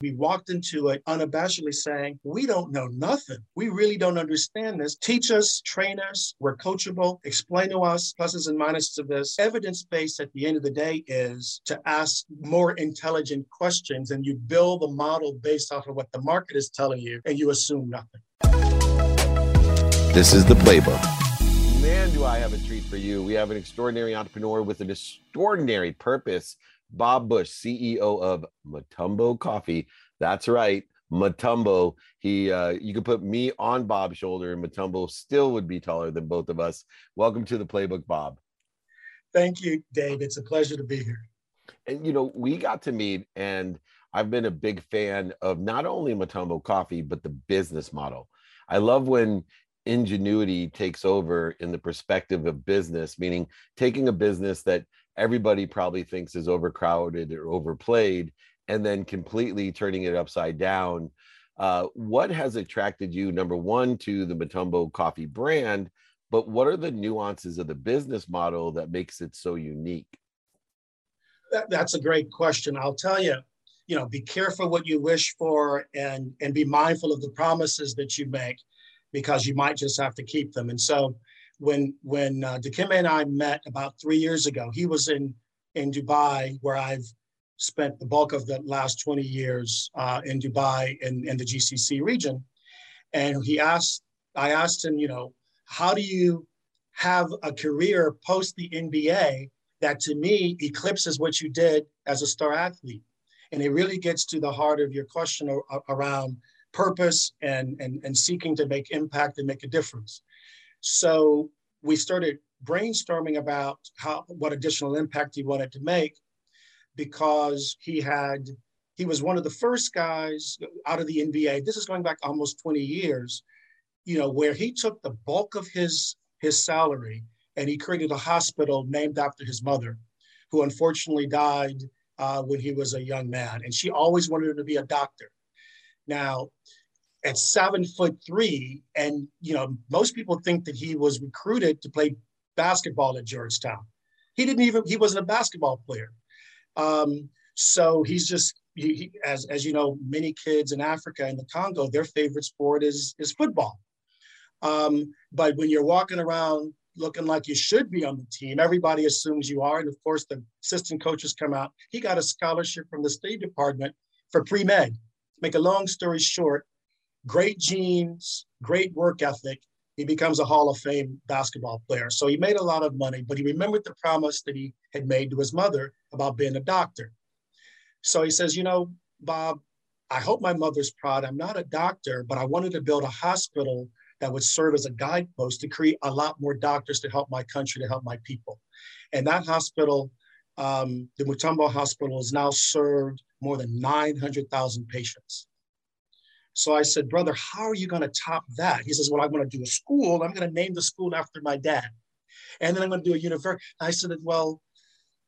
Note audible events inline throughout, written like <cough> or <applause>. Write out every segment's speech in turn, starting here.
We walked into it unabashedly saying, We don't know nothing. We really don't understand this. Teach us, train us, we're coachable, explain to us pluses and minuses of this. Evidence based at the end of the day is to ask more intelligent questions and you build a model based off of what the market is telling you and you assume nothing. This is the playbook. Man, do I have a treat for you. We have an extraordinary entrepreneur with an extraordinary purpose Bob Bush, CEO of Mutombo Coffee. That's right, Mutombo. He, uh, you could put me on Bob's shoulder, and Mutombo still would be taller than both of us. Welcome to the Playbook, Bob. Thank you, Dave. It's a pleasure to be here. And you know, we got to meet, and I've been a big fan of not only Mutombo Coffee but the business model. I love when ingenuity takes over in the perspective of business, meaning taking a business that everybody probably thinks is overcrowded or overplayed, and then completely turning it upside down. Uh, what has attracted you, number one, to the Mutombo coffee brand, but what are the nuances of the business model that makes it so unique? That, that's a great question. I'll tell you, you know, be careful what you wish for and, and be mindful of the promises that you make because you might just have to keep them. And so when when uh, and I met about three years ago, he was in in Dubai, where I've spent the bulk of the last 20 years uh, in Dubai in, in the GCC region. And he asked, I asked him, you know, how do you have a career post the NBA that to me eclipses what you did as a star athlete? And it really gets to the heart of your question around purpose and, and, and seeking to make impact and make a difference. So we started brainstorming about how what additional impact he wanted to make because he had he was one of the first guys out of the NBA. This is going back almost 20 years, you know, where he took the bulk of his his salary and he created a hospital named after his mother, who unfortunately died uh, when he was a young man, and she always wanted him to be a doctor. Now, at seven foot three, and you know, most people think that he was recruited to play basketball at Georgetown. He didn't even he wasn't a basketball player. Um, so he's just he, he, as as you know, many kids in Africa and the Congo, their favorite sport is is football. Um, but when you're walking around looking like you should be on the team, everybody assumes you are, and of course the assistant coaches come out. He got a scholarship from the State Department for pre med. Make a long story short, great genes, great work ethic. He becomes a Hall of Fame basketball player. So he made a lot of money, but he remembered the promise that he had made to his mother about being a doctor. So he says, You know, Bob, I hope my mother's proud. I'm not a doctor, but I wanted to build a hospital that would serve as a guidepost to create a lot more doctors to help my country, to help my people. And that hospital, um, the Mutombo Hospital, has now served more than 900,000 patients. So I said, brother, how are you going to top that? He says, well, I'm going to do a school. I'm going to name the school after my dad. And then I'm going to do a university. I said, well,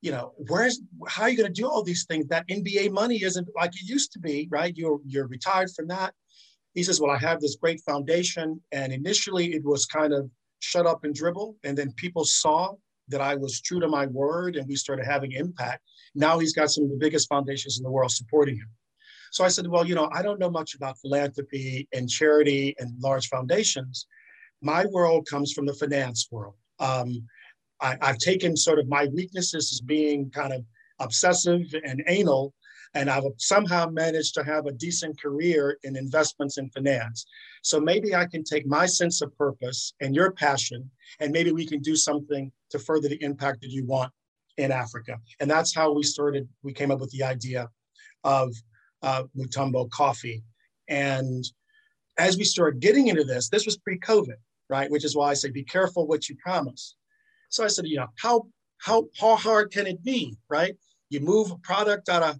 you know, where's how are you going to do all these things? That NBA money isn't like it used to be, right? You're you're retired from that. He says, well, I have this great foundation, and initially it was kind of shut up and dribble, and then people saw that I was true to my word, and we started having impact. Now he's got some of the biggest foundations in the world supporting him. So I said, well, you know, I don't know much about philanthropy and charity and large foundations. My world comes from the finance world. Um, I, I've taken sort of my weaknesses as being kind of obsessive and anal, and I've somehow managed to have a decent career in investments and finance. So maybe I can take my sense of purpose and your passion, and maybe we can do something to further the impact that you want in Africa. And that's how we started, we came up with the idea of uh, Mutombo coffee. And as we started getting into this, this was pre-COVID, right? Which is why I say be careful what you promise. So I said, you know, how how how hard can it be, right? You move a product out of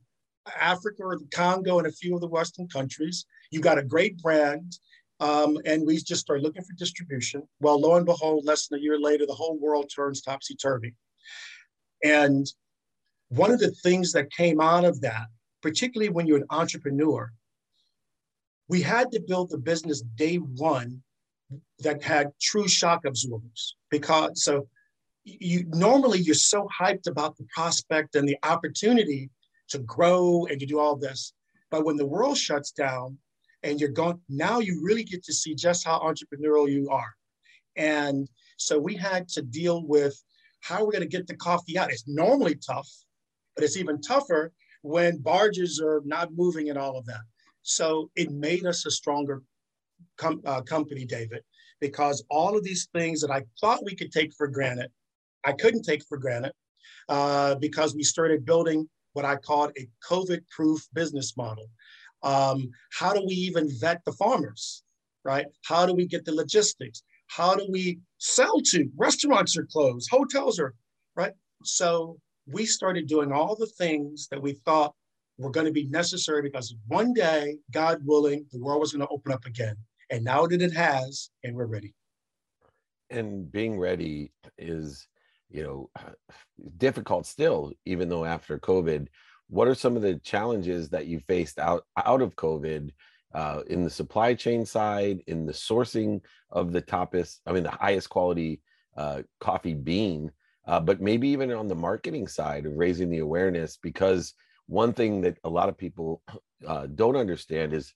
Africa or the Congo and a few of the Western countries. You got a great brand, um, and we just started looking for distribution. Well, lo and behold, less than a year later, the whole world turns topsy turvy. And one of the things that came out of that particularly when you're an entrepreneur, we had to build the business day one that had true shock absorbers because so you normally you're so hyped about the prospect and the opportunity to grow and to do all this But when the world shuts down and you're going, now you really get to see just how entrepreneurial you are. And so we had to deal with how we're going to get the coffee out. It's normally tough, but it's even tougher when barges are not moving and all of that. So it made us a stronger com- uh, company, David, because all of these things that I thought we could take for granted, I couldn't take for granted uh, because we started building what I called a COVID proof business model. Um, how do we even vet the farmers, right? How do we get the logistics? How do we sell to? Restaurants are closed, hotels are, right? So we started doing all the things that we thought were going to be necessary because one day, God willing, the world was going to open up again. And now that it has, and we're ready. And being ready is, you know, difficult still, even though after COVID. What are some of the challenges that you faced out out of COVID uh, in the supply chain side, in the sourcing of the toppest, I mean, the highest quality uh, coffee bean, uh, but maybe even on the marketing side of raising the awareness. Because one thing that a lot of people <clears throat> uh, don't understand is,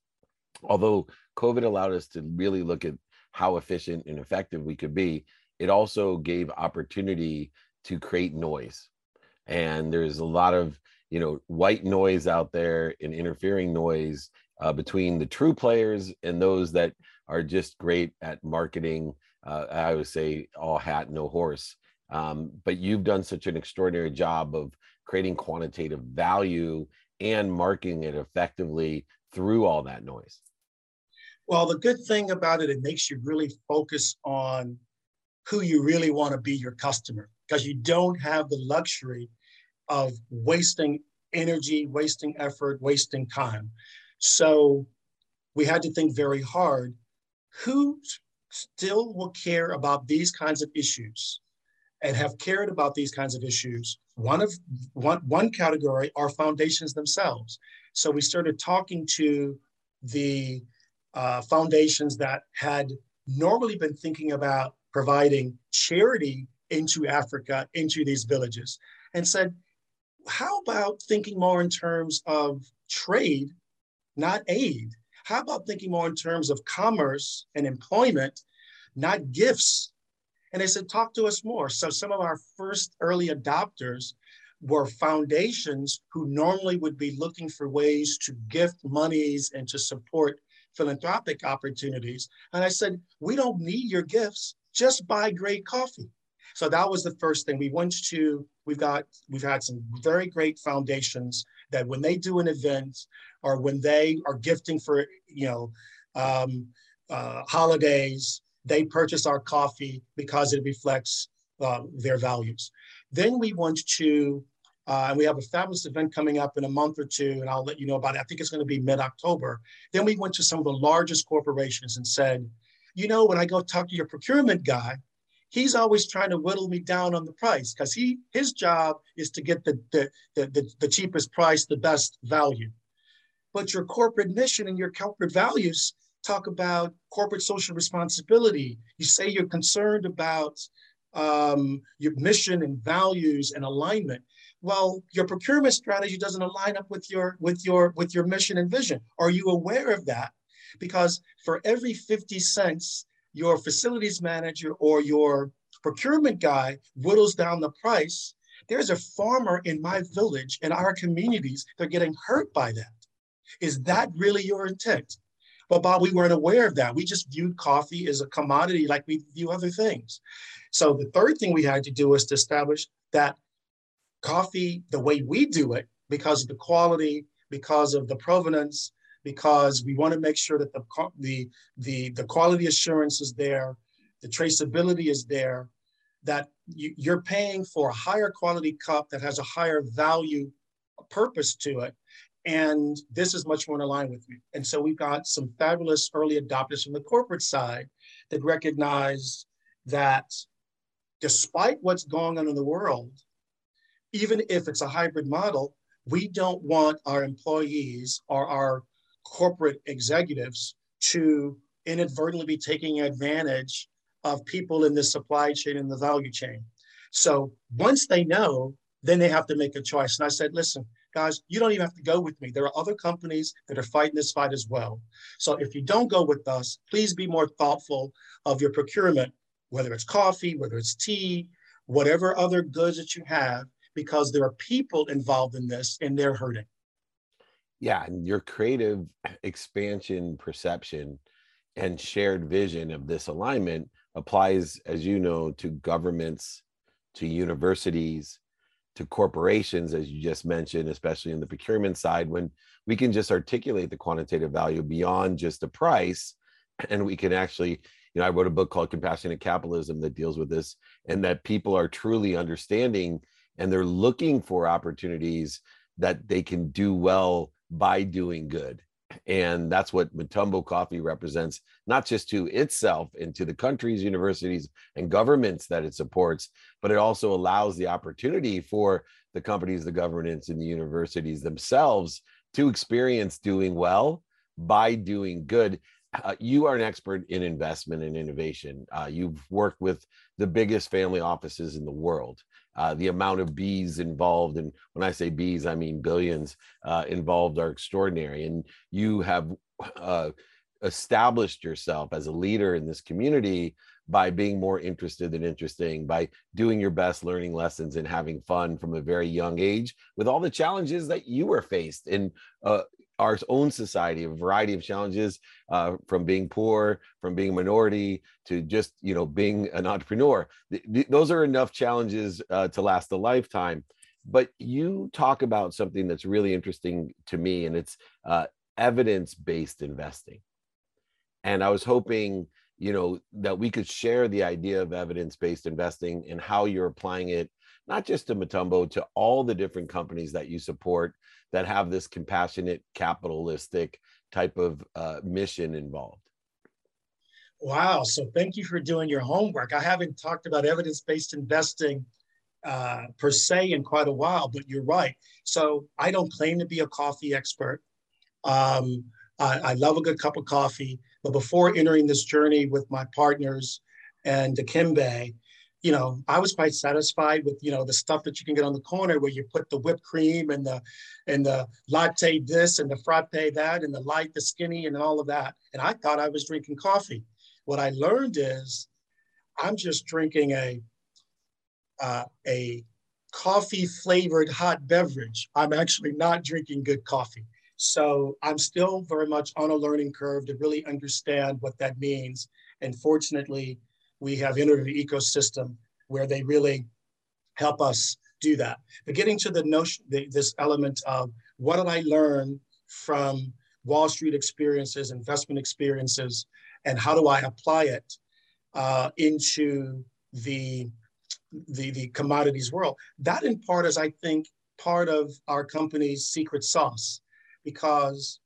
although COVID allowed us to really look at how efficient and effective we could be, it also gave opportunity to create noise. And there's a lot of you know white noise out there and interfering noise uh, between the true players and those that are just great at marketing. Uh, I would say all hat, no horse. Um, but you've done such an extraordinary job of creating quantitative value and marketing it effectively through all that noise. Well, the good thing about it, it makes you really focus on who you really want to be your customer because you don't have the luxury of wasting energy, wasting effort, wasting time. So we had to think very hard who still will care about these kinds of issues and have cared about these kinds of issues. One of one, one category are foundations themselves. So we started talking to the uh, foundations that had normally been thinking about providing charity into Africa, into these villages, and said, how about thinking more in terms of trade not aid? How about thinking more in terms of commerce and employment, not gifts? And they said, talk to us more. So some of our first early adopters were foundations who normally would be looking for ways to gift monies and to support philanthropic opportunities. And I said, we don't need your gifts, just buy great coffee. So that was the first thing. We went to, we've got, we've had some very great foundations that when they do an event or when they are gifting for, you know, um, uh, holidays, they purchase our coffee because it reflects uh, their values. Then we went to, uh, and we have a fabulous event coming up in a month or two, and I'll let you know about it. I think it's going to be mid October. Then we went to some of the largest corporations and said, you know, when I go talk to your procurement guy, he's always trying to whittle me down on the price because he his job is to get the, the, the, the cheapest price, the best value. But your corporate mission and your corporate values talk about corporate social responsibility. You say you're concerned about um, your mission and values and alignment. Well, your procurement strategy doesn't align up with your with your with your mission and vision. Are you aware of that? Because for every 50 cents your facilities manager or your procurement guy whittles down the price, there's a farmer in my village, in our communities, they're getting hurt by that. Is that really your intent? But Bob, we weren't aware of that. We just viewed coffee as a commodity like we view other things. So the third thing we had to do was to establish that coffee, the way we do it, because of the quality, because of the provenance, because we want to make sure that the, the, the, the quality assurance is there, the traceability is there, that you, you're paying for a higher quality cup that has a higher value purpose to it. And this is much more in line with me. And so we've got some fabulous early adopters from the corporate side that recognize that despite what's going on in the world, even if it's a hybrid model, we don't want our employees or our corporate executives to inadvertently be taking advantage of people in the supply chain and the value chain. So once they know, then they have to make a choice. And I said, listen, guys, you don't even have to go with me. There are other companies that are fighting this fight as well. So if you don't go with us, please be more thoughtful of your procurement, whether it's coffee, whether it's tea, whatever other goods that you have, because there are people involved in this and they're hurting. Yeah, and your creative expansion perception and shared vision of this alignment applies, as you know, to governments, to universities, to corporations, as you just mentioned, especially in the procurement side, when we can just articulate the quantitative value beyond just the price, <clears throat> and we can actually, you know, I wrote a book called Compassionate Capitalism that deals with this, and that people are truly understanding and they're looking for opportunities that they can do well by doing good and that's what Mutombo Coffee represents, not just to itself and to the countries, universities, and governments that it supports, but it also allows the opportunity for the companies, the governments, and the universities themselves to experience doing well by doing good. Uh, you are an expert in investment and innovation. Uh, you've worked with the biggest family offices in the world uh, the amount of bees involved and when i say bees i mean billions uh, involved are extraordinary and you have uh, established yourself as a leader in this community by being more interested than interesting by doing your best learning lessons and having fun from a very young age with all the challenges that you were faced in uh, our own society a variety of challenges uh, from being poor from being a minority to just you know being an entrepreneur. Th- th- those are enough challenges uh, to last a lifetime. But you talk about something that's really interesting to me and it's uh, evidence-based investing. And i was hoping you know that we could share the idea of evidence-based investing and how you're applying it not just to Mutombo, to all the different companies that you support that have this compassionate, capitalistic type of uh, mission involved. Wow. So thank you for doing your homework. I haven't talked about evidence based investing uh, per se in quite a while, but you're right. So I don't claim to be a coffee expert. Um, I, I, love a good cup of coffee. But before entering this journey with my partners and Dikembe, you know, I was quite satisfied with, you know, the stuff that you can get on the corner where you put the whipped cream and the and the latte this and the frappe that and the light, the skinny and all of that. And I thought I was drinking coffee. What I learned is I'm just drinking a uh, a coffee flavored hot beverage. I'm actually not drinking good coffee. So I'm still very much on a learning curve to really understand what that means. And fortunately, we have entered an ecosystem where they really help us do that. But getting to the notion, the, this element of what did I learn from Wall Street experiences, investment experiences, and how do I apply it uh, into the, the, the commodities world? That in part is, I think, part of our company's secret sauce because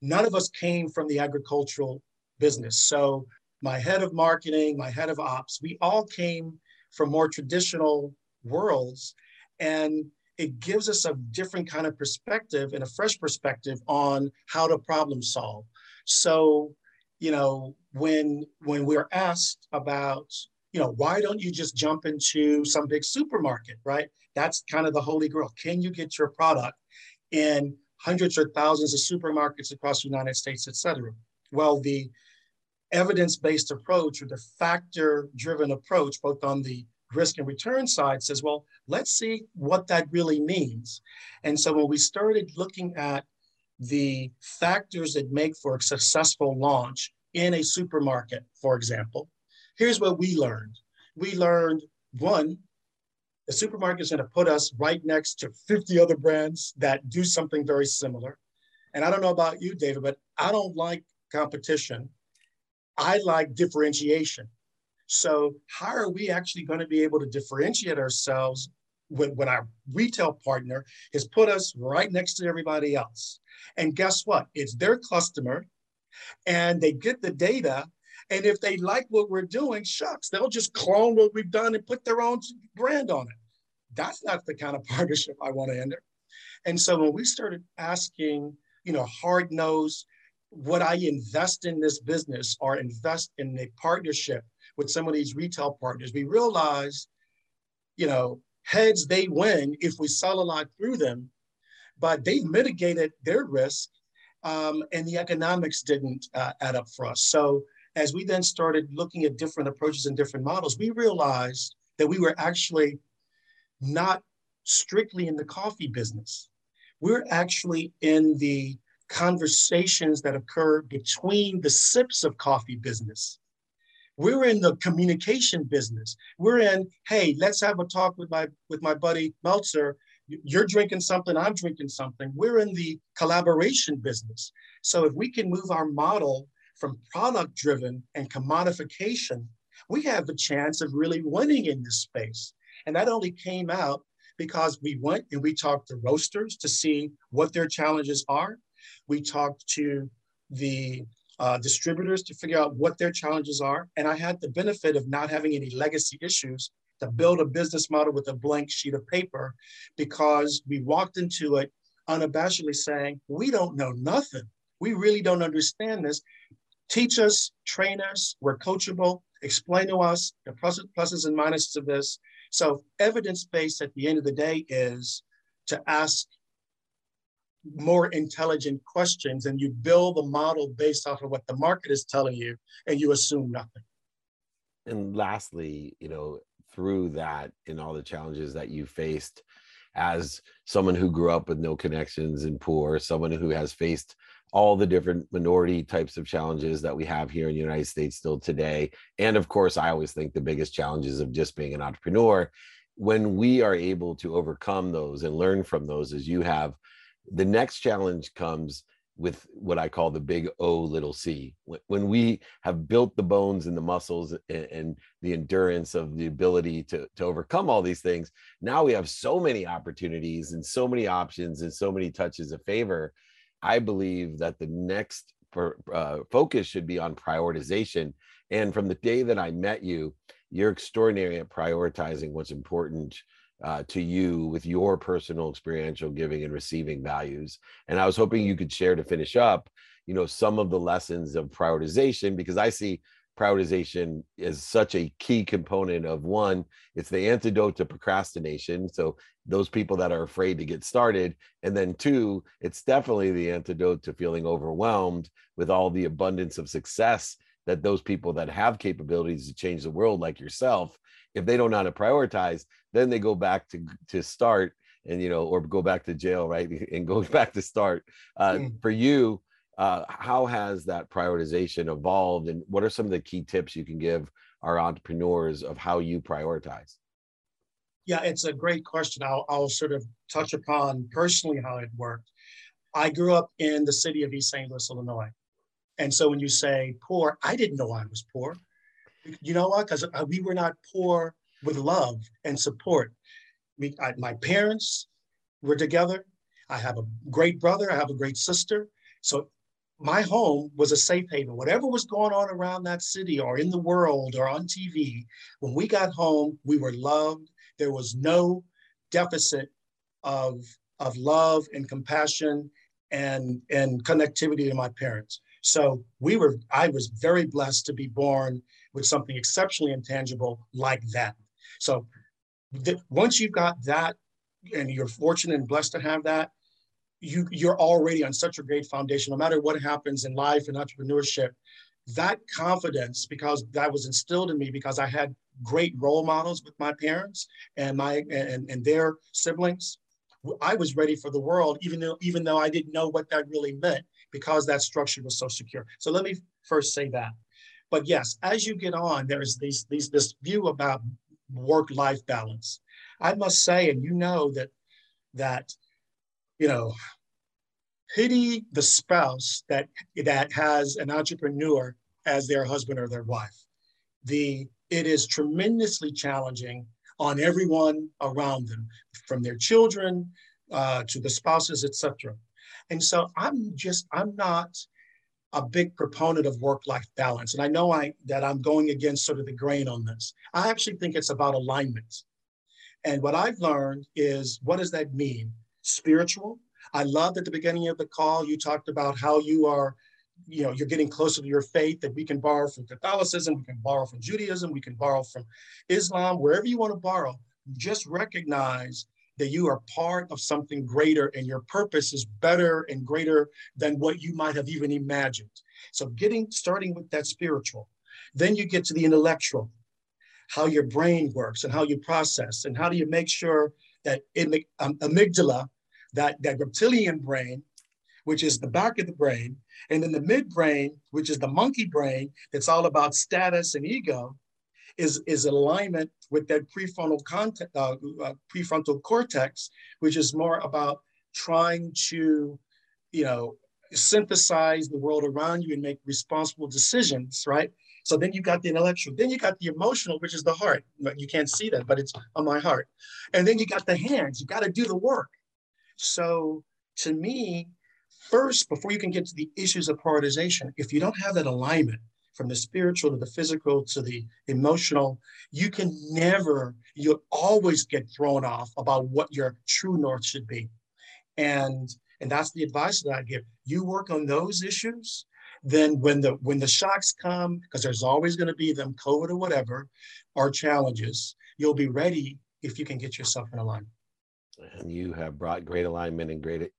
none of us came from the agricultural business. So my head of marketing, my head of ops, we all came from more traditional worlds. And it gives us a different kind of perspective and a fresh perspective on how to problem solve. So, you know, when when we're asked about, you know, why don't you just jump into some big supermarket, right? That's kind of the holy grail. Can you get your product in hundreds or thousands of supermarkets across the United States, et cetera? Well, the evidence-based approach or the factor-driven approach, both on the risk and return side says, well, let's see what that really means. And so when we started looking at the factors that make for a successful launch in a supermarket, for example, here's what we learned. We learned one, the supermarket is going to put us right next to 50 other brands that do something very similar. And I don't know about you, David, but I don't like competition I like differentiation. So how are we actually going to be able to differentiate ourselves when, when our retail partner has put us right next to everybody else? And guess what? It's their customer and they get the data. And if they like what we're doing, shucks, they'll just clone what we've done and put their own brand on it. That's not the kind of <laughs> partnership I want to enter. And so when we started asking, you know, hard nosed would I invest in this business or invest in a partnership with some of these retail partners? We realized, you know, heads they win if we sell a lot through them, but they've mitigated their risk um, and the economics didn't uh, add up for us. So as we then started looking at different approaches and different models, we realized that we were actually not strictly in the coffee business. We're actually in the conversations that occur between the sips of coffee business. We're in the communication business. We're in, hey, let's have a talk with my with my buddy Meltzer. You're drinking something, I'm drinking something. We're in the collaboration business. So if we can move our model from product driven and commodification, we have a chance of really winning in this space. And that only came out because we went and we talked to roasters to see what their challenges are. We talked to the uh, distributors to figure out what their challenges are. And I had the benefit of not having any legacy issues to build a business model with a blank sheet of paper because we walked into it unabashedly saying, we don't know nothing. We really don't understand this. Teach us, train us, we're coachable, explain to us the pluses and minuses of this. So evidence-based at the end of the day is to ask more intelligent questions and you build the model based off of what the market is telling you and you assume nothing. And lastly, you know, through that and all the challenges that you faced as someone who grew up with no connections and poor, someone who has faced all the different minority types of challenges that we have here in the United States still today. And of course, I always think the biggest challenges of just being an entrepreneur. When we are able to overcome those and learn from those, as you have, the next challenge comes with what I call the big O little c. When we have built the bones and the muscles and, the endurance of the ability to, to overcome all these things, now we have so many opportunities and so many options and so many touches of favor. I believe that the next uh, focus should be on prioritization. And from the day that I met you, you're extraordinary at prioritizing what's important uh, to you with your personal experiential giving and receiving values. And I was hoping you could share to finish up, you know, some of the lessons of prioritization because I see prioritization is such a key component of one it's the antidote to procrastination so those people that are afraid to get started and then two it's definitely the antidote to feeling overwhelmed with all the abundance of success that those people that have capabilities to change the world like yourself if they don't know how to prioritize then they go back to to start and you know or go back to jail right <laughs> and go <laughs> back to start uh, mm. for you uh, how has that prioritization evolved and what are some of the key tips you can give our entrepreneurs of how you prioritize yeah it's a great question i'll, I'll sort of touch upon personally how it worked i grew up in the city of east st louis illinois and so when you say poor i didn't know i was poor you know what? Because uh, we were not poor with love and support. We, I, my parents were together. I have a great brother. I have a great sister. So my home was a safe haven. Whatever was going on around that city or in the world or on TV, when we got home, we were loved. There was no deficit of, of love and compassion and, and connectivity to my parents. So we were, I was very blessed to be born with something exceptionally intangible like that. So th- once you've got that and you're fortunate and blessed to have that, you, you're already on such a great foundation, no matter what happens in life and entrepreneurship, that confidence, because that was instilled in me because I had great role models with my parents and my and, and their siblings. I was ready for the world, even though even though I didn't know what that really meant, because that structure was so secure. So let me first say that. But yes, as you get on, there's these, these this view about work-life balance. I must say, and you know that that you know, pity the spouse that that has an entrepreneur as their husband or their wife. The it is tremendously challenging on everyone around them, from their children uh, to the spouses, etc. And so I'm just I'm not a big proponent of work-life balance. And I know I that I'm going against sort of the grain on this. I actually think it's about alignment. And what I've learned is what does that mean? Spiritual. I loved at the beginning of the call, you talked about how you are, you know, you're getting closer to your faith, that we can borrow from Catholicism, we can borrow from Judaism, we can borrow from Islam, wherever you want to borrow. Just recognize that you are part of something greater and your purpose is better and greater than what you might have even imagined. So getting starting with that spiritual, then you get to the intellectual, how your brain works and how you process and how do you make sure that um, amygdala, that, that reptilian brain, which is the back of the brain, and then the midbrain, which is the monkey brain, that's all about status and ego, is, is alignment with that prefrontal, uh, uh, prefrontal cortex, which is more about trying to, you know, synthesize the world around you and make responsible decisions, right? So then you got the intellectual, then you got the emotional, which is the heart. You can't see that, but it's on my heart. And then you got the hands, you got to do the work. So to me, first, before you can get to the issues of prioritization, if you don't have that alignment, from the spiritual to the physical to the emotional, you can never, you'll always get thrown off about what your true north should be. And and that's the advice that I give. You work on those issues, then when the when the shocks come, because there's always going to be them, COVID or whatever, or challenges, you'll be ready if you can get yourself in alignment. And you have brought great alignment and great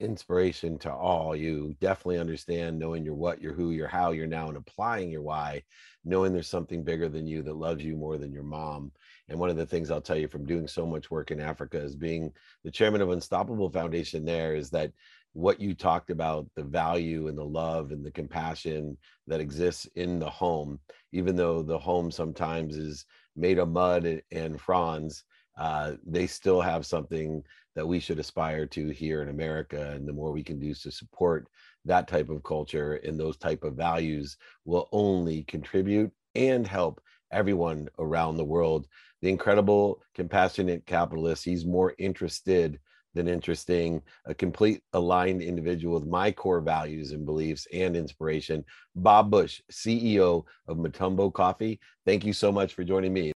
inspiration to all. You definitely understand knowing your what, your who, your how, you're now and applying your why, knowing there's something bigger than you that loves you more than your mom. And one of the things I'll tell you from doing so much work in Africa is being the chairman of Unstoppable Foundation there is that what you talked about the value and the love and the compassion that exists in the home even though the home sometimes is made of mud and fronds uh, they still have something that we should aspire to here in America. And the more we can do to support that type of culture and those type of values will only contribute and help everyone around the world. The incredible, compassionate capitalist, he's more interested than interesting, a complete aligned individual with my core values and beliefs and inspiration. Bob Bush, CEO of Mutombo Coffee. Thank you so much for joining me.